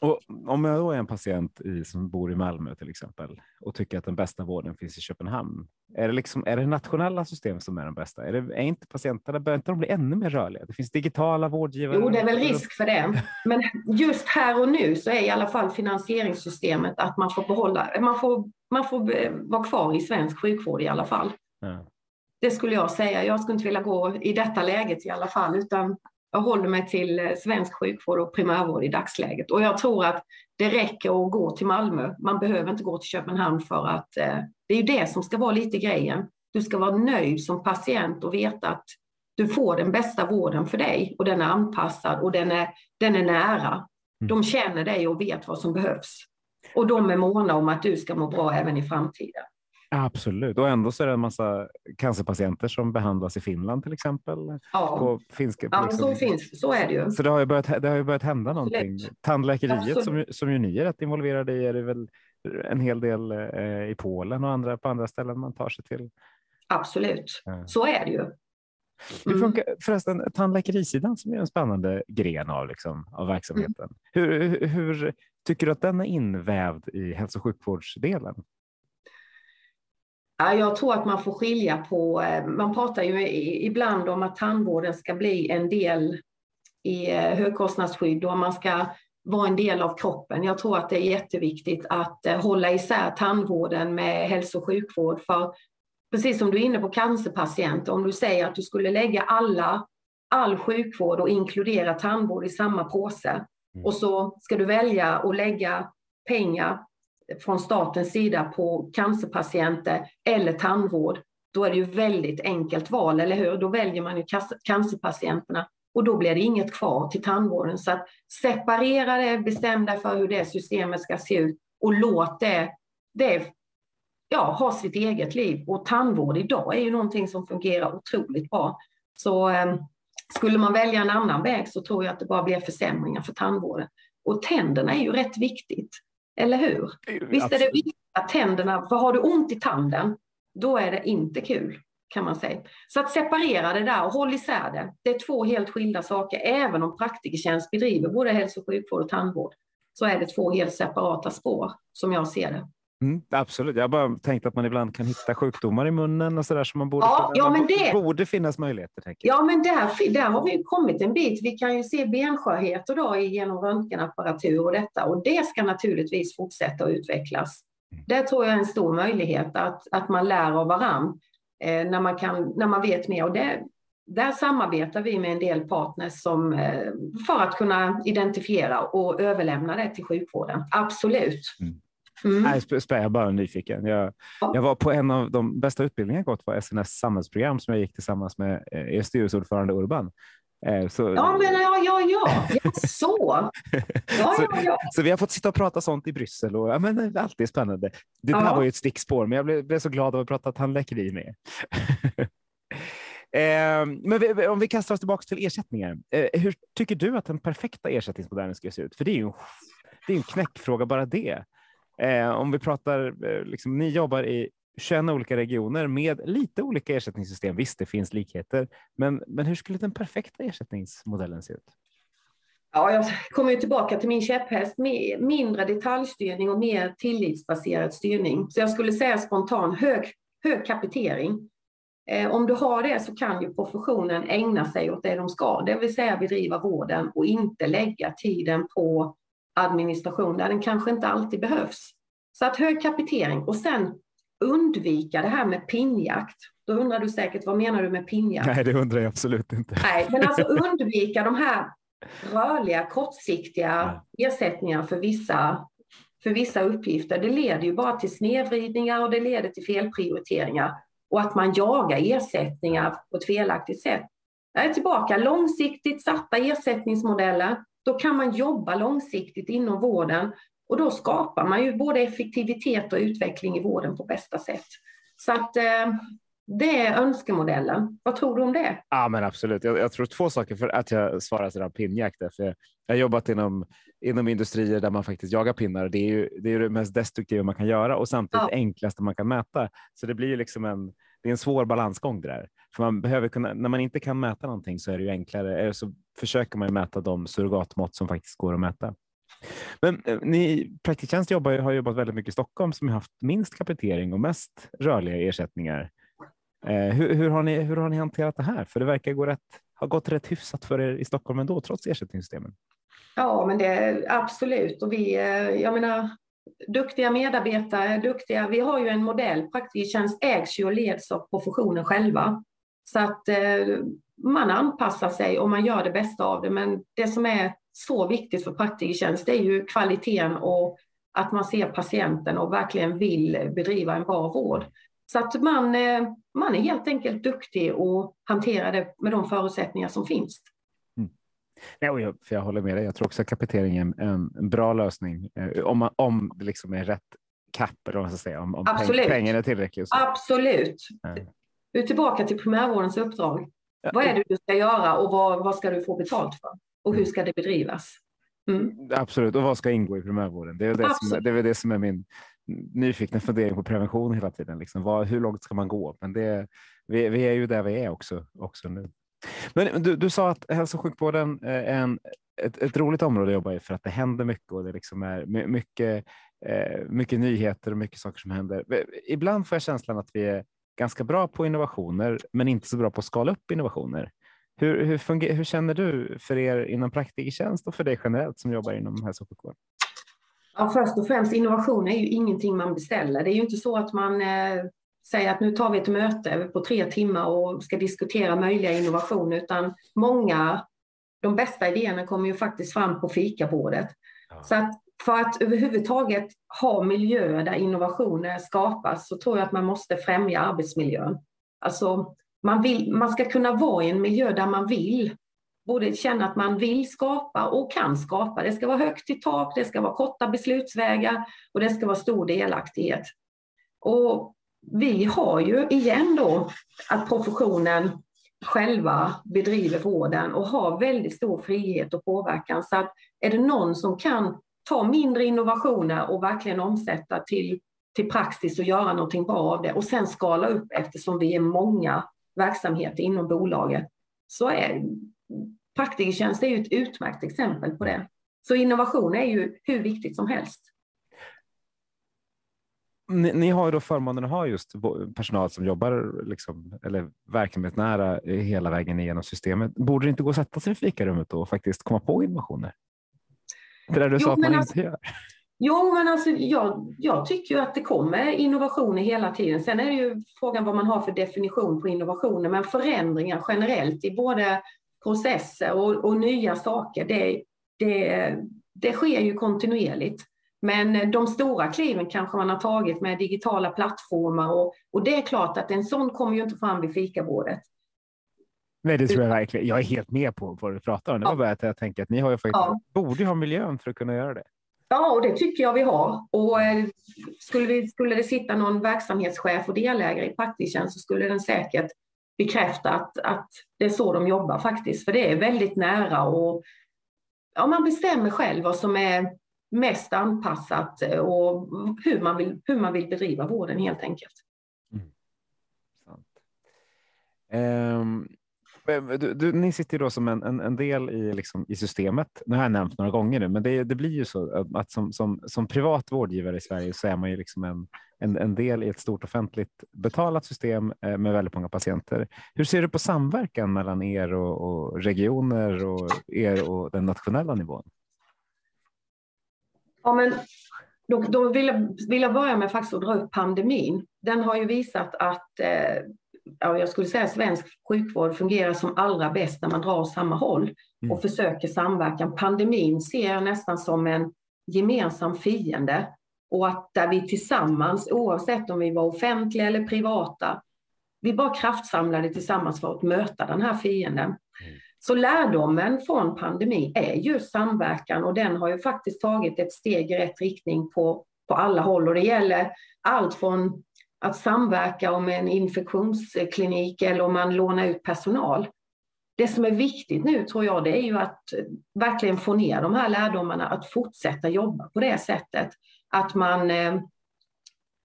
Och om jag då är en patient i, som bor i Malmö till exempel och tycker att den bästa vården finns i Köpenhamn. Är det, liksom, är det nationella system som är de bästa? Är, det, är inte patienterna, bör inte de bli ännu mer rörliga? Det finns digitala vårdgivare. Jo, det är väl risk för det. Men just här och nu så är i alla fall finansieringssystemet att man får behålla, man får, man får vara kvar i svensk sjukvård i alla fall. Ja. Det skulle jag säga. Jag skulle inte vilja gå i detta läget i alla fall, utan jag håller mig till eh, svensk sjukvård och primärvård i dagsläget. Och jag tror att det räcker att gå till Malmö. Man behöver inte gå till Köpenhamn för att eh, det är ju det som ska vara lite grejen. Du ska vara nöjd som patient och veta att du får den bästa vården för dig och den är anpassad och den är, den är nära. Mm. De känner dig och vet vad som behövs. Och de är måna om att du ska må bra även i framtiden. Absolut, och ändå så är det en massa cancerpatienter som behandlas i Finland till exempel. Ja, på finska, ja liksom. så, finns, så är det ju. Så det har ju börjat, det har ju börjat hända någonting. Tandläkeriet som, som ju ni är rätt involverade i är det väl en hel del eh, i Polen och andra på andra ställen man tar sig till. Absolut, ja. så är det ju. Hur mm. funkar förresten tandläkerisidan som är en spännande gren av, liksom, av verksamheten? Mm. Hur, hur, hur, tycker du att den är invävd i hälso och sjukvårdsdelen? Ja, jag tror att man får skilja på, eh, man pratar ju ibland om att tandvården ska bli en del i eh, högkostnadsskydd och man ska vara en del av kroppen. Jag tror att det är jätteviktigt att eh, hålla isär tandvården med hälso och sjukvård. För precis som du är inne på cancerpatienter, om du säger att du skulle lägga alla, all sjukvård och inkludera tandvård i samma påse mm. och så ska du välja att lägga pengar från statens sida på cancerpatienter eller tandvård, då är det ju väldigt enkelt val, eller hur? Då väljer man ju cancerpatienterna och då blir det inget kvar till tandvården. Så att separera det, bestäm dig för hur det systemet ska se ut och låt det, det ja, ha sitt eget liv. Och tandvård idag är ju någonting som fungerar otroligt bra. Så eh, skulle man välja en annan väg så tror jag att det bara blir försämringar för tandvården. Och tänderna är ju rätt viktigt. Eller hur? Visst är det viktigt att tänderna, för har du ont i tanden, då är det inte kul kan man säga. Så att separera det där och håll isär det. Det är två helt skilda saker. Även om Praktikertjänst bedriver både hälso och sjukvård och tandvård så är det två helt separata spår som jag ser det. Mm, absolut, jag bara tänkt att man ibland kan hitta sjukdomar i munnen och så där som man borde, ja, ja, men det borde finnas möjligheter. Tänker jag. Ja, men där, där har vi kommit en bit. Vi kan ju se benskörheter då genom röntgenapparatur och detta och det ska naturligtvis fortsätta att utvecklas. Mm. Det tror jag är en stor möjlighet att, att man lär av varann eh, när, man kan, när man vet mer. Och det, där samarbetar vi med en del partners som, eh, för att kunna identifiera och överlämna det till sjukvården. Absolut. Mm. Mm. Nej, jag är bara nyfiken. Jag, jag var på en av de bästa utbildningar jag gått på SNS samhällsprogram som jag gick tillsammans med er styrelseordförande Urban. Eh, så, ja, men ja, ja, ja, ja så. Ja, så, ja, ja. så vi har fått sitta och prata sånt i Bryssel och ja, men det är alltid spännande. Det ja. där var ju ett stickspår, men jag blev, blev så glad av att prata tandläkeri med eh, Men vi, om vi kastar oss tillbaka till ersättningar. Eh, hur tycker du att den perfekta ersättningsmodellen ska se ut? För det är ju en, det är en knäckfråga bara det. Eh, om vi pratar, eh, liksom, ni jobbar i 21 olika regioner med lite olika ersättningssystem. Visst, det finns likheter, men, men hur skulle den perfekta ersättningsmodellen se ut? Ja, jag kommer tillbaka till min käpphäst, mindre detaljstyrning och mer tillitsbaserad styrning. Så jag skulle säga spontan hög, hög kapitering. Eh, om du har det så kan ju professionen ägna sig åt det de ska, det vill säga bedriva vården och inte lägga tiden på administration där den kanske inte alltid behövs. Så att hög kapitering och sen undvika det här med pinnjakt. Då undrar du säkert, vad menar du med pinnjakt? Nej, det undrar jag absolut inte. Nej, men alltså undvika de här rörliga, kortsiktiga ja. ersättningarna för vissa, för vissa uppgifter. Det leder ju bara till snedvridningar och det leder till felprioriteringar och att man jagar ersättningar på ett felaktigt sätt. Jag är tillbaka, långsiktigt satta ersättningsmodeller. Då kan man jobba långsiktigt inom vården och då skapar man ju både effektivitet och utveckling i vården på bästa sätt. Så att eh, det är önskemodellen. Vad tror du om det? Ja, men absolut. Jag, jag tror två saker för att jag svarar sådär pinnjakt. För jag har jobbat inom, inom industrier där man faktiskt jagar pinnar. Det är ju det, är det mest destruktiva man kan göra och samtidigt ja. enklaste man kan mäta. Så det blir ju liksom en, det är en svår balansgång det där. För man behöver kunna, när man inte kan mäta någonting så är det ju enklare. Eh, så försöker man mäta de surrogatmått som faktiskt går att mäta. Men eh, ni Praktiktjänst jobbar, har jobbat väldigt mycket i Stockholm som har haft minst kapitering och mest rörliga ersättningar. Eh, hur, hur, har ni, hur har ni hanterat det här? För det verkar gå rätt, ha gått rätt hyfsat för er i Stockholm ändå, trots ersättningssystemen. Ja, men det absolut. Och vi, eh, jag menar, duktiga medarbetare, duktiga. Vi har ju en modell, Praktiktjänst ägs ju och leds av professionen själva. Så att eh, man anpassar sig och man gör det bästa av det. Men det som är så viktigt för praktikertjänst är ju kvaliteten och att man ser patienten och verkligen vill bedriva en bra vård. Så att man, eh, man är helt enkelt duktig och hanterar det med de förutsättningar som finns. Mm. Ja, jag, för jag håller med dig. Jag tror också att kapitering är en, en bra lösning eh, om, man, om det liksom är rätt kapp, eller vad man ska säga, om, om Absolut. pengarna är tillräckligt. Absolut. Du är tillbaka till primärvårdens uppdrag. Ja. Vad är det du ska göra och vad, vad ska du få betalt för? och hur mm. ska det bedrivas? Mm. Absolut, och vad ska ingå i primärvården? Det är, det, som, det är det som är min nyfikna fundering på prevention hela tiden. Liksom. Vad, hur långt ska man gå? Men det, vi, vi är ju där vi är också, också nu. Men du, du sa att hälso och sjukvården är en, ett, ett roligt område att jobba i för att det händer mycket och det liksom är mycket, eh, mycket nyheter och mycket saker som händer. Ibland får jag känslan att vi är ganska bra på innovationer, men inte så bra på att skala upp innovationer. Hur, hur, funger, hur känner du för er inom praktikertjänst och för dig generellt som jobbar inom hälso och sjukvård? Ja, först och främst, innovation är ju ingenting man beställer. Det är ju inte så att man eh, säger att nu tar vi ett möte på tre timmar och ska diskutera möjliga innovationer, utan många, de bästa idéerna kommer ju faktiskt fram på fikabordet. Ja. Så att för att överhuvudtaget ha miljöer där innovationer skapas så tror jag att man måste främja arbetsmiljön. Alltså man, vill, man ska kunna vara i en miljö där man vill. Både känna att man vill skapa och kan skapa. Det ska vara högt i tak, det ska vara korta beslutsvägar och det ska vara stor delaktighet. Och vi har ju igen då att professionen själva bedriver vården och har väldigt stor frihet och påverkan. Så att är det någon som kan ta mindre innovationer och verkligen omsätta till, till praxis och göra någonting bra av det och sen skala upp eftersom vi är många verksamheter inom bolaget så är praktikertjänst är ju ett utmärkt exempel på det. Så innovation är ju hur viktigt som helst. Ni, ni har ju då förmånen att ha just personal som jobbar liksom, eller verksamhetsnära hela vägen igenom systemet. Borde det inte gå att sätta sig i fikarummet och faktiskt komma på innovationer? Det där du jo, sa att man alltså, inte gör. Jo, men alltså, jag, jag tycker ju att det kommer innovationer hela tiden. Sen är det ju frågan vad man har för definition på innovationer, men förändringar generellt i både processer och, och nya saker, det, det, det sker ju kontinuerligt. Men de stora kliven kanske man har tagit med digitala plattformar och, och det är klart att en sån kommer ju inte fram vid fikabordet. Nej, det tror jag verkligen. Jag är helt med på vad du pratar om. Det var bara att jag tänker att ni har ju faktiskt, ja. borde ha miljön för att kunna göra det. Ja, och det tycker jag vi har. Och eh, skulle, vi, skulle det sitta någon verksamhetschef och delägare i Praktiktjänst så skulle den säkert bekräfta att, att det är så de jobbar faktiskt. För det är väldigt nära och ja, man bestämmer själv vad som är mest anpassat och hur man vill, hur man vill bedriva vården helt enkelt. Mm. Um, Eh, du, du, ni sitter då som en, en, en del i, liksom, i systemet. Nu har jag nämnt några gånger nu, men det, det blir ju så att som, som, som privat vårdgivare i Sverige så är man ju liksom en, en, en del i ett stort offentligt betalat system eh, med väldigt många patienter. Hur ser du på samverkan mellan er och, och regioner och er och den nationella nivån? Ja, men då, då vill, jag, vill jag börja med faktiskt att dra upp pandemin. Den har ju visat att eh, ja, jag skulle säga svensk sjukvård fungerar som allra bäst när man drar åt samma håll och mm. försöker samverkan. Pandemin ser jag nästan som en gemensam fiende och att där vi tillsammans, oavsett om vi var offentliga eller privata, vi bara kraftsamlade tillsammans för att möta den här fienden. Mm. Så lärdomen från pandemin är just samverkan och den har ju faktiskt tagit ett steg i rätt riktning på, på alla håll och det gäller allt från att samverka om en infektionsklinik eller om man lånar ut personal. Det som är viktigt nu tror jag det är ju att verkligen få ner de här lärdomarna, att fortsätta jobba på det sättet. Att man eh,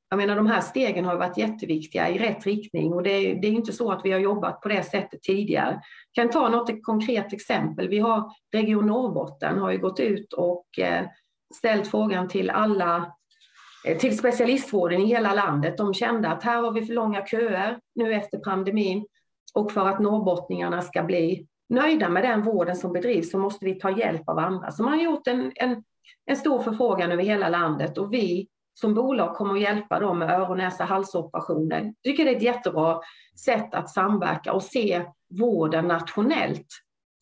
jag menar de här stegen har varit jätteviktiga i rätt riktning och det är, det är inte så att vi har jobbat på det sättet tidigare. Jag kan ta något konkret exempel. Vi har Region Norrbotten har ju gått ut och eh, ställt frågan till alla Eh, till specialistvården i hela landet. De kände att här har vi för långa köer nu efter pandemin och för att norrbottningarna ska bli nöjda med den vården som bedrivs så måste vi ta hjälp av andra. Så man har gjort en, en, en stor förfrågan över hela landet och vi som bolag kommer att hjälpa dem med öron, näsa, halsoperationer. Jag tycker det är ett jättebra sätt att samverka och se vården nationellt.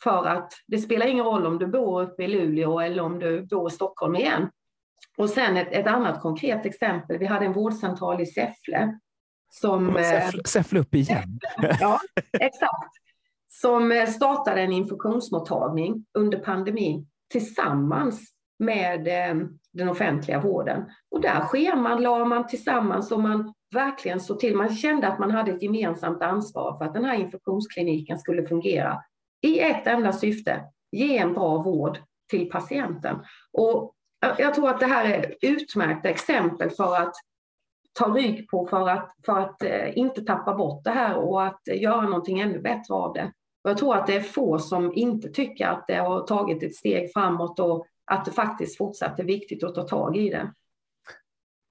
För att det spelar ingen roll om du bor uppe i Luleå eller om du bor i Stockholm igen. Och sen ett, ett annat konkret exempel. Vi hade en vårdcentral i Säffle. Som, eh, Säffle, upp igen. ja, exakt. Som eh, startade en infektionsmottagning under pandemin tillsammans med eh, den offentliga vården. Och där schemalade man tillsammans och man verkligen så till. Man kände att man hade ett gemensamt ansvar för att den här infektionskliniken skulle fungera i ett enda syfte, ge en bra vård till patienten. Och jag tror att det här är utmärkta exempel för att ta rygg på för att, för att eh, inte tappa bort det här och att göra någonting ännu bättre av det. Och jag tror att det är få som inte tycker att det har tagit ett steg framåt och att det faktiskt fortsatt är viktigt att ta tag i det.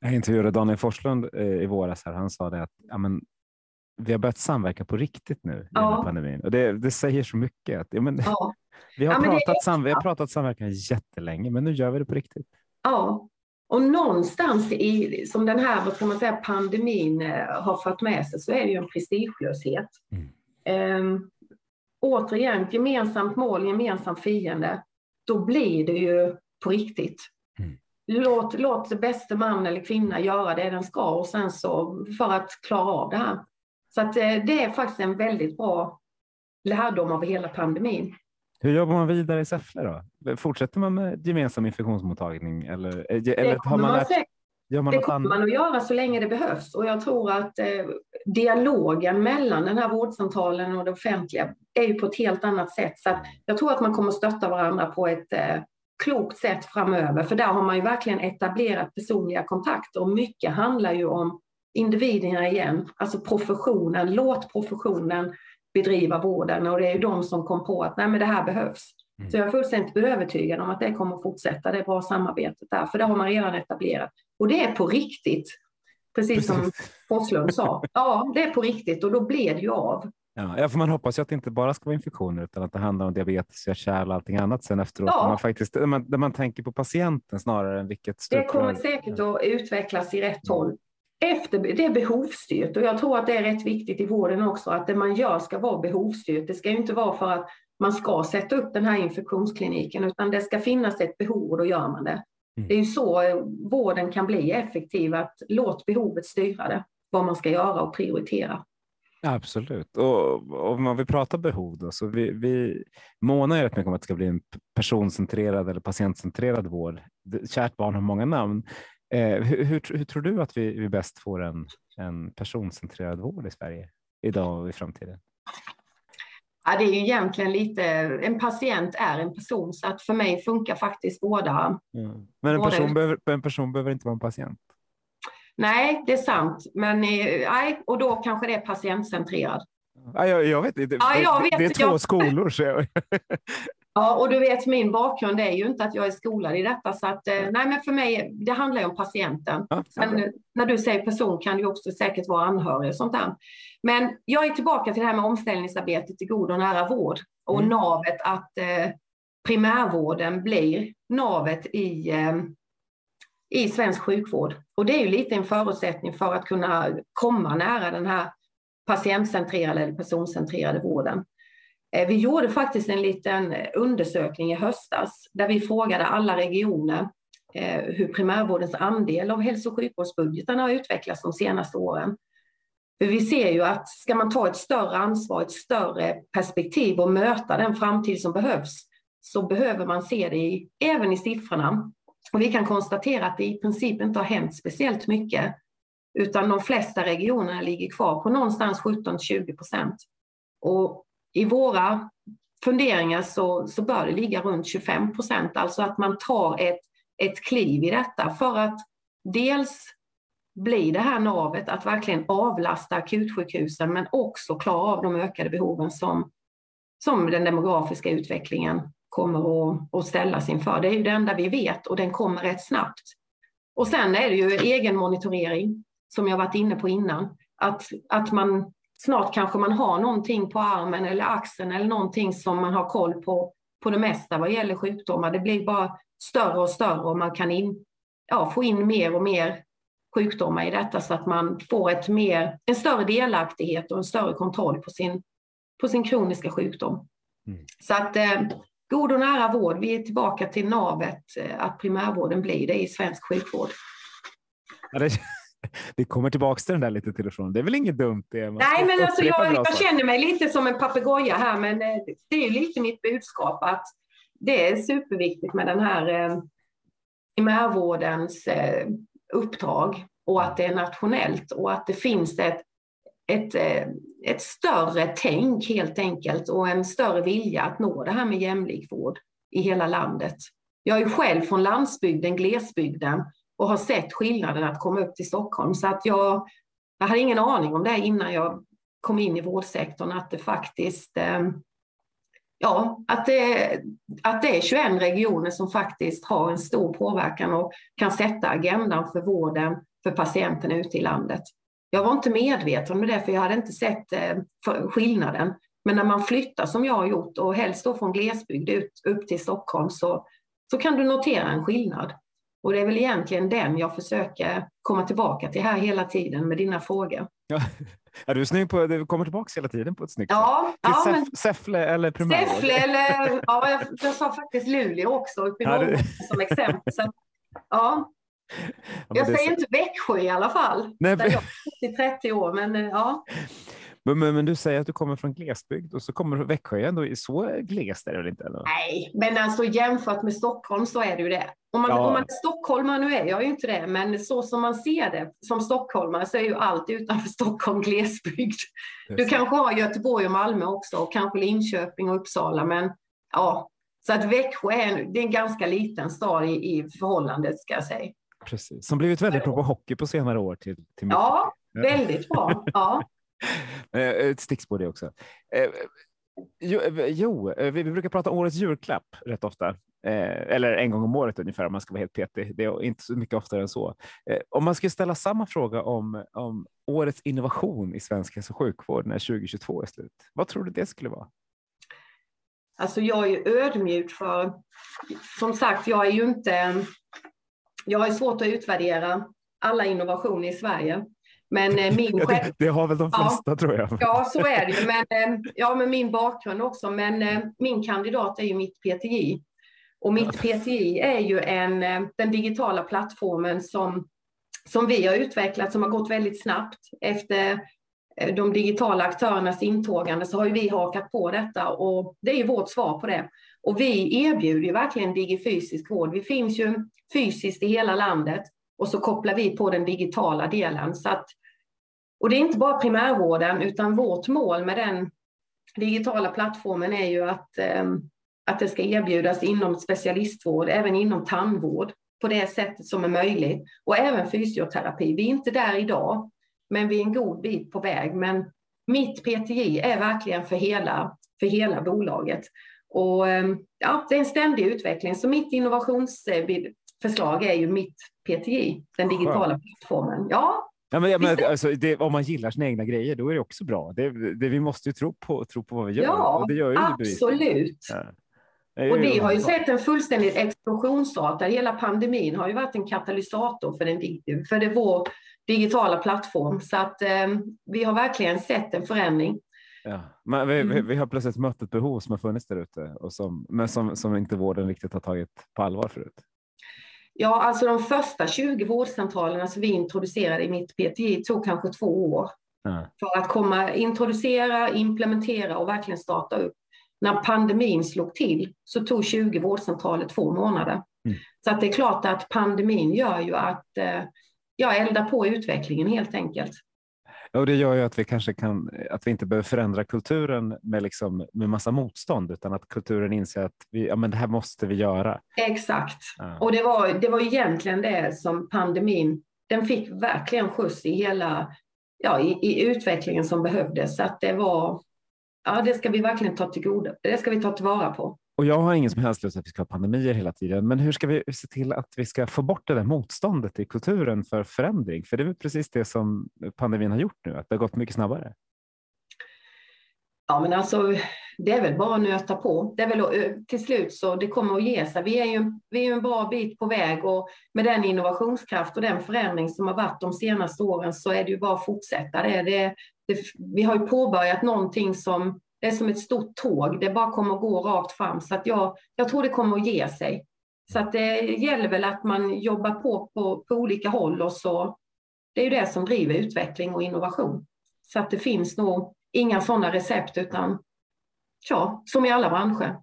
Jag intervjuade Daniel Forslund eh, i våras. Här. Han sa det att ja, men, vi har börjat samverka på riktigt nu i ja. pandemin. Och det, det säger så mycket. Att, ja, men, ja. Vi har, ja, pratat, sam vi har pratat samverkan jättelänge, men nu gör vi det på riktigt. Ja, och någonstans i, som den här vad ska man säga, pandemin eh, har fört med sig så är det ju en prestigelöshet. Mm. Um, återigen, gemensamt mål, gemensam fiende. Då blir det ju på riktigt. Mm. Låt, låt bästa man eller kvinna göra det den ska och sen så för att klara av det här. Så att eh, det är faktiskt en väldigt bra lärdom av hela pandemin. Hur jobbar man vidare i Säffle då? Fortsätter man med gemensam infektionsmottagning eller, eh, eller har man, lärt, gör man det kommer annat? man att göra så länge det behövs och jag tror att eh, dialogen mellan den här vårdcentralen och det offentliga är ju på ett helt annat sätt. Så jag tror att man kommer stötta varandra på ett eh, klokt sätt framöver för där har man ju verkligen etablerat personliga kontakter och mycket handlar ju om individerna igen, alltså professionen. Låt professionen bedriva vården och det är de som kom på att nej, men det här behövs. Mm. Så jag är fullständigt övertygad om att det kommer att fortsätta, det är bra samarbetet där, för det har man redan etablerat. Och det är på riktigt, precis som Forslund sa. Ja, det är på riktigt och då blir det ju av. Ja, för man hoppas ju att det inte bara ska vara infektioner utan att det handlar om diabetes, hjärt-kärl och allting annat sen efteråt. Ja. Man faktiskt, där man, där man tänker på patienten snarare än vilket Det kommer säkert att utvecklas i rätt håll. Efter, det är behovsstyrt och jag tror att det är rätt viktigt i vården också att det man gör ska vara behovsstyrt. Det ska ju inte vara för att man ska sätta upp den här infektionskliniken utan det ska finnas ett behov och då gör man det. Mm. Det är ju så vården kan bli effektiv, att låt behovet styra det, vad man ska göra och prioritera. Absolut. Och om man vill prata behov då, så vi, vi månar ju rätt mycket om att det ska bli en personcentrerad eller patientcentrerad vård. Kärt barn har många namn. Eh, hur, hur, hur, tror du att vi, vi bäst får en, en personcentrerad vård i Sverige idag och i framtiden? Ja, det är ju egentligen lite, en patient är en person så att för mig funkar faktiskt båda. Mm. Men en person, behöver, en person behöver inte vara en patient? Nej, det är sant. Men eh, nej, och då kanske det är patientcentrerad. Ja, jag, jag vet inte. Ja, jag vet, det, är två jag... skolor. Så Ja, och du vet min bakgrund är ju inte att jag är skolad i detta så att eh, nej, men för mig det handlar ju om patienten. Ja, men när du säger person kan det också säkert vara anhörig och sånt där. Men jag är tillbaka till det här med omställningsarbetet i god och nära vård och mm. navet att eh, primärvården blir navet i eh, i svensk sjukvård. Och det är ju lite en förutsättning för att kunna komma nära den här patientcentrerade eller personcentrerade vården. Eh, vi gjorde faktiskt en liten undersökning i höstas där vi frågade alla regioner eh, hur primärvårdens andel av hälso och sjukvårdsbudgeten har utvecklats de senaste åren. För vi ser ju att ska man ta ett större ansvar, ett större perspektiv och möta den framtid som behövs, så behöver man se det i, även i siffrorna. Och vi kan konstatera att det i princip inte har hänt speciellt mycket, utan de flesta regionerna ligger kvar på någonstans 17-20 procent. Och i våra funderingar så, så bör det ligga runt 25 procent, alltså att man tar ett, ett kliv i detta för att dels bli det här navet att verkligen avlasta akutsjukhusen men också klara av de ökade behoven som, som den demografiska utvecklingen kommer att, att ställas inför. Det är ju det enda vi vet och den kommer rätt snabbt. Och sen är det ju egen monitorering som jag varit inne på innan. Att, att man snart kanske man har någonting på armen eller axeln eller någonting som man har koll på, på det mesta vad gäller sjukdomar. Det blir bara större och större och man kan in, ja, få in mer och mer sjukdomar i detta så att man får ett mer, en större delaktighet och en större kontroll på sin, på sin kroniska sjukdom. Mm. Så att eh, god och nära vård, vi är tillbaka till navet, eh, att primärvården blir det i svensk sjukvård. Ja, det, det kommer tillbaka till den där lite till och från. Det är väl inget dumt det? Nej, men alltså jag, jag känner mig lite som en papegoja här, men eh, det är lite mitt budskap att det är superviktigt med den här eh, primärvårdens eh, uppdrag och att det är nationellt och att det finns ett, ett, eh, ett större tänk helt enkelt och en större vilja att nå det här med jämlik vård i hela landet. Jag är själv från landsbygden, glesbygden och har sett skillnaden att komma upp till Stockholm. Så att jag, jag hade ingen aning om det innan jag kom in i vårdsektorn, att det faktiskt eh, ja, att det, att det är 21 regioner som faktiskt har en stor påverkan och kan sätta agendan för vården för patienterna ute i landet. Jag var inte medveten om det, för jag hade inte sett eh, skillnaden. Men när man flyttar som jag har gjort och helst då från glesbygd ut, upp till Stockholm så, så kan du notera en skillnad. Och det är väl egentligen den jag försöker komma tillbaka till här hela tiden med dina frågor. Ja, är du snygg på Du kommer tillbaka hela tiden på ett snyggt ja, sätt. Ja, Säff, Säffle eller primärvård? Säffle eller, ja, jag, jag sa faktiskt Luleå också ja, du... som exempel. Så, ja. Jag säger så... inte Växjö i alla fall. Nej, där jag har i 30 år, men eh, ja. Men, men, men, du säger att du kommer från glesbygd och så kommer Växjö ändå. Så glest är det väl inte? Eller? Nej, men alltså jämfört med Stockholm så är det ju det. Om man, ja. om man är stockholmare, nu är jag ju inte det, men så som man ser det som stockholmare så är ju allt utanför Stockholm glesbygd. Du kanske har Göteborg och Malmö också och kanske Linköping och Uppsala, men ja, så att Växjö är, det är en ganska liten stad i, i förhållandet ska jag säga. Precis, som blivit väldigt bra på hockey på senare år. Till, till ja, väldigt bra. Ja. Eh, ett stickspår det också. Eh, jo, eh, jo, vi brukar prata om årets julklapp rätt ofta. Eh, eller en gång om året ungefär om man ska vara helt petig. Det är inte så mycket oftare än så. Eh, om man skulle ställa samma fråga om, om årets innovation i svensk hälso och sjukvård när 2022 är slut, vad tror du det skulle vara? Alltså jag är ju ödmjuk för, som sagt, jag är ju inte, jag har svårt att utvärdera alla innovationer i Sverige. Men eh, min ja, det, det, har väl de flesta ja, tror jag. Ja, så är det ju. Men, eh, ja, med min bakgrund också. Men eh, min kandidat är ju mitt PTI. Och mitt PTI är ju en, den digitala plattformen som, som vi har utvecklat som har gått väldigt snabbt. Efter de digitala aktörernas intågande så har ju vi hakat på detta och det är vårt svar på det. Och vi erbjuder ju verkligen digifysisk vård. Vi finns ju fysiskt i hela landet och så kopplar vi på den digitala delen. Så att, och det är inte bara primärvården, utan vårt mål med den digitala plattformen är ju att, ehm, att det ska erbjudas inom specialistvård, även inom tandvård, på det sättet som är möjligt. Och även fysioterapi. Vi är inte där idag, men vi är en god bit på väg. Men mitt PTJ är verkligen för hela, för hela bolaget. Och ehm, ja, det är en ständig utveckling. Så mitt innovations innovationsförslag är ju mitt PTI, den digitala Skönt. plattformen. Ja, Ja, men, men, alltså, det, om man gillar sina egna grejer, då är det också bra. Det, det, vi måste ju tro på, tro på vad vi gör. Ja, och det gör ju absolut. Ja. Och vi har ju sett en fullständig explosionsstart där hela pandemin har ju varit en katalysator för, den, för det vår digitala plattform. Så att eh, vi har verkligen sett en förändring. Ja, men vi, mm. vi, har plötsligt mött ett behov som har funnits där ute, och som, men som, som inte vården riktigt har tagit på allvar förut. Ja, alltså de första 20 vårdcentralerna som vi introducerade i mitt PTI tog kanske två år. Mm. För att komma, introducera, implementera och verkligen starta upp. När pandemin slog till så tog 20 vårdcentraler två månader. Mm. Så att det är klart att pandemin gör ju att eh, jag eldar på utvecklingen helt enkelt. Och det gör ju att vi kanske kan, att vi inte behöver förändra kulturen med, liksom, med massa motstånd, utan att kulturen inser att vi, ja, men det här måste vi göra. Exakt. Ja. Och det var, det var egentligen det som pandemin, den fick verkligen skjuts i hela, ja, i, i utvecklingen som behövdes. Så att det var, ja, det ska vi verkligen ta till goda, det ska vi ta tillvara på. Och jag har ingen som helst lust att vi ska ha pandemier hela tiden, men hur ska vi se till att vi ska få bort det där motståndet i kulturen för förändring? För det är väl precis det som pandemin har gjort nu, att det har gått mycket snabbare. Ja, men alltså, det är väl bara att nöta på. Det är väl eh, till slut så det kommer att ge sig. Vi är ju, vi är en bra bit på väg och med den innovationskraft och den förändring som har varit de senaste åren så är det ju bara att fortsätta. Det, det, det, vi har ju påbörjat någonting som det är som ett stort tåg, det bara kommer att gå rakt fram. Så att jag, jag tror det kommer att ge sig. Så att det gäller väl att man jobbar på, på på olika håll och så. Det är ju det som driver utveckling och innovation. Så att det finns nog inga sådana recept utan ja, som i alla branscher.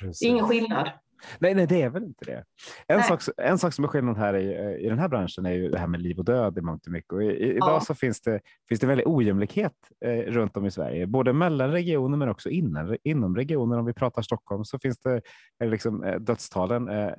Precis. Ingen skillnad. Nej, nej, det är väl inte det. En, sak, en sak som är skillnad här i, i den här branschen är ju det här med liv och död i mångt och mycket. Och i, i, idag ja. så finns det, finns det väldigt ojämlikhet eh, runt om i Sverige, både mellan regioner men också inom, inom regioner. Om vi pratar Stockholm så finns det eh, liksom, eh, dödstalen eh,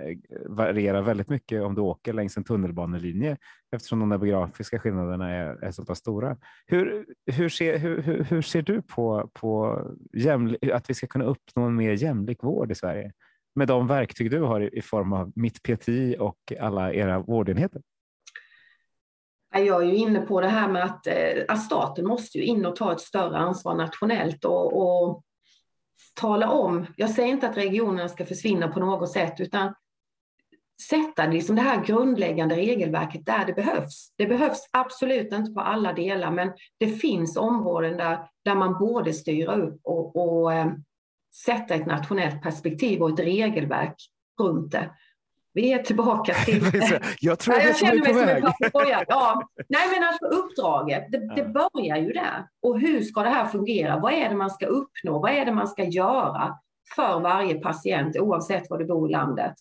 varierar väldigt mycket om du åker längs en tunnelbanelinje eftersom de demografiska skillnaderna är, är så pass stora. Hur, hur, ser, hur, hur, hur ser du på, på jämlik, att vi ska kunna uppnå en mer jämlik vård i Sverige? Med de verktyg du har i form av mitt PTI och alla era vårdenheter? Jag är ju inne på det här med att, eh, att staten måste ju in och ta ett större ansvar nationellt och, och tala om, jag säger inte att regionerna ska försvinna på något sätt, utan sätta liksom det här grundläggande regelverket där det behövs. Det behövs absolut inte på alla delar, men det finns områden där, där man borde styra upp och, och eh, sätta ett nationellt perspektiv och ett regelverk runt det. Vi är tillbaka till... jag tror ja, jag känner mig som en papegoja. Ja. Nej, men alltså uppdraget, det, det, börjar ju där. Och hur ska det här fungera? Vad är det man ska uppnå? Vad är det man ska göra för varje patient oavsett var du bor i landet?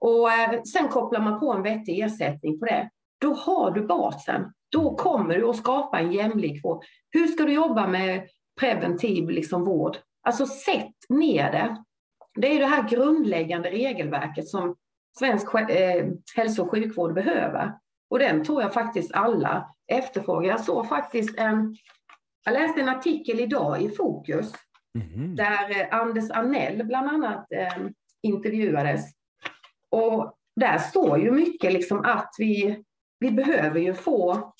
Och eh, sen kopplar man på en vettig ersättning på det. Då har du basen. Då kommer du att skapa en jämlik vård. Hur ska du jobba med preventiv liksom, vård? Alltså sätt ner det. Det är det här grundläggande regelverket som svensk eh, hälso och sjukvård behöver. Och den tror jag faktiskt alla efterfrågar. Jag såg faktiskt en, jag läste en artikel idag i Fokus mm. där eh, Anders Anell bland annat eh, intervjuades. Och där står ju mycket liksom att vi, vi behöver ju få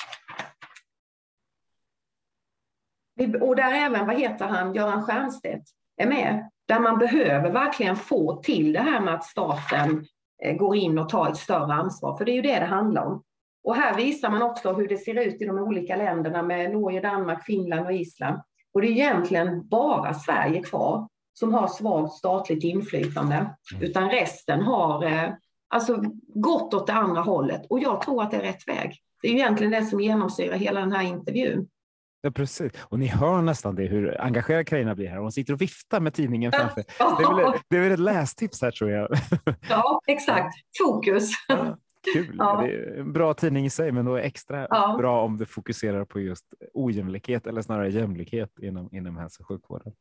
och där även, vad heter han, Göran Stiernstedt är med. Där man behöver verkligen få till det här med att staten eh, går in och tar ett större ansvar, för det är ju det det handlar om. Och här visar man också hur det ser ut i de olika länderna med Norge, Danmark, Finland och Island. Och det är egentligen bara Sverige kvar som har svagt statligt inflytande, mm. utan resten har eh, alltså gått åt det andra hållet. Och jag tror att det är rätt väg. Det är egentligen det som genomsyrar hela den här intervjun. Ja, precis. Och ni hör nästan det, hur engagerad Carina blir här. Hon sitter och viftar med tidningen framför. Ja. Det, är väl, det är väl ett lästips här tror jag. Ja, exakt. Fokus. Ja, kul. Ja. Det är en bra tidning i sig, men då är extra ja. bra om du fokuserar på just ojämlikhet eller snarare jämlikhet inom, inom hälso och sjukvården.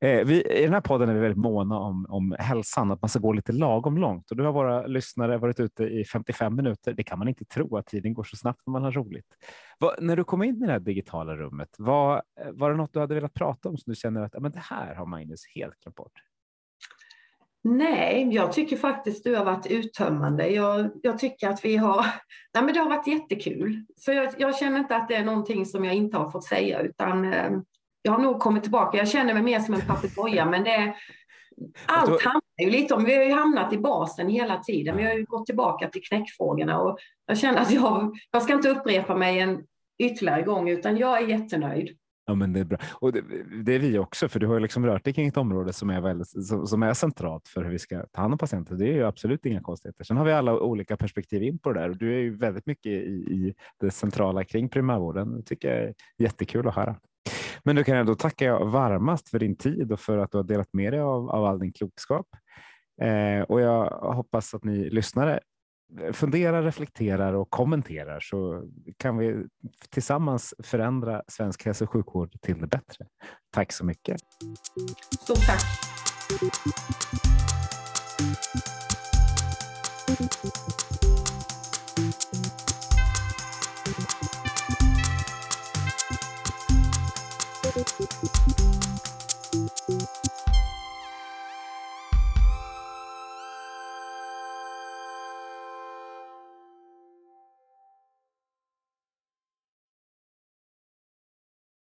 Eh, vi, I den här podden är vi väldigt måna om, om hälsan, att man ska gå lite lagom långt. Och nu har våra lyssnare varit ute i 55 minuter. Det kan man inte tro att tiden går så snabbt när man har roligt. Va, när du kom in i det här digitala rummet, var, var det något du hade velat prata om som du känner att men det här har Magnus helt glömt bort? Nej, jag tycker faktiskt du har varit uttömmande. Jag, jag tycker att vi har... Nej, men det har varit jättekul. Så jag, jag, känner inte att det är någonting som jag inte har fått säga, utan eh, jag har nog kommit tillbaka. Jag känner mig mer som en papegoja, men det, allt handlar ju lite om, vi har ju hamnat i basen hela tiden. Vi har ju gått tillbaka till knäckfrågorna och jag känner att jag, jag ska inte upprepa mig en ytterligare gång, utan jag är jättenöjd. Ja, men det är bra. Och det, det, är vi också, för du har ju liksom rört dig kring ett område som är, väldigt, som, som, är centralt för hur vi ska ta hand om patienter. Det är ju absolut inga konstigheter. Sen har vi alla olika perspektiv in på det där och du är ju väldigt mycket i, i det centrala kring primärvården. Det tycker jag är jättekul att höra. Men du kan ändå tacka jag varmast för din tid och för att du har delat med dig av, av all din klokskap. Eh, och jag hoppas att ni lyssnare funderar, reflekterar och kommenterar så kan vi tillsammans förändra svensk hälso och sjukvård till det bättre. Tack så mycket. Stort tack. Thank you.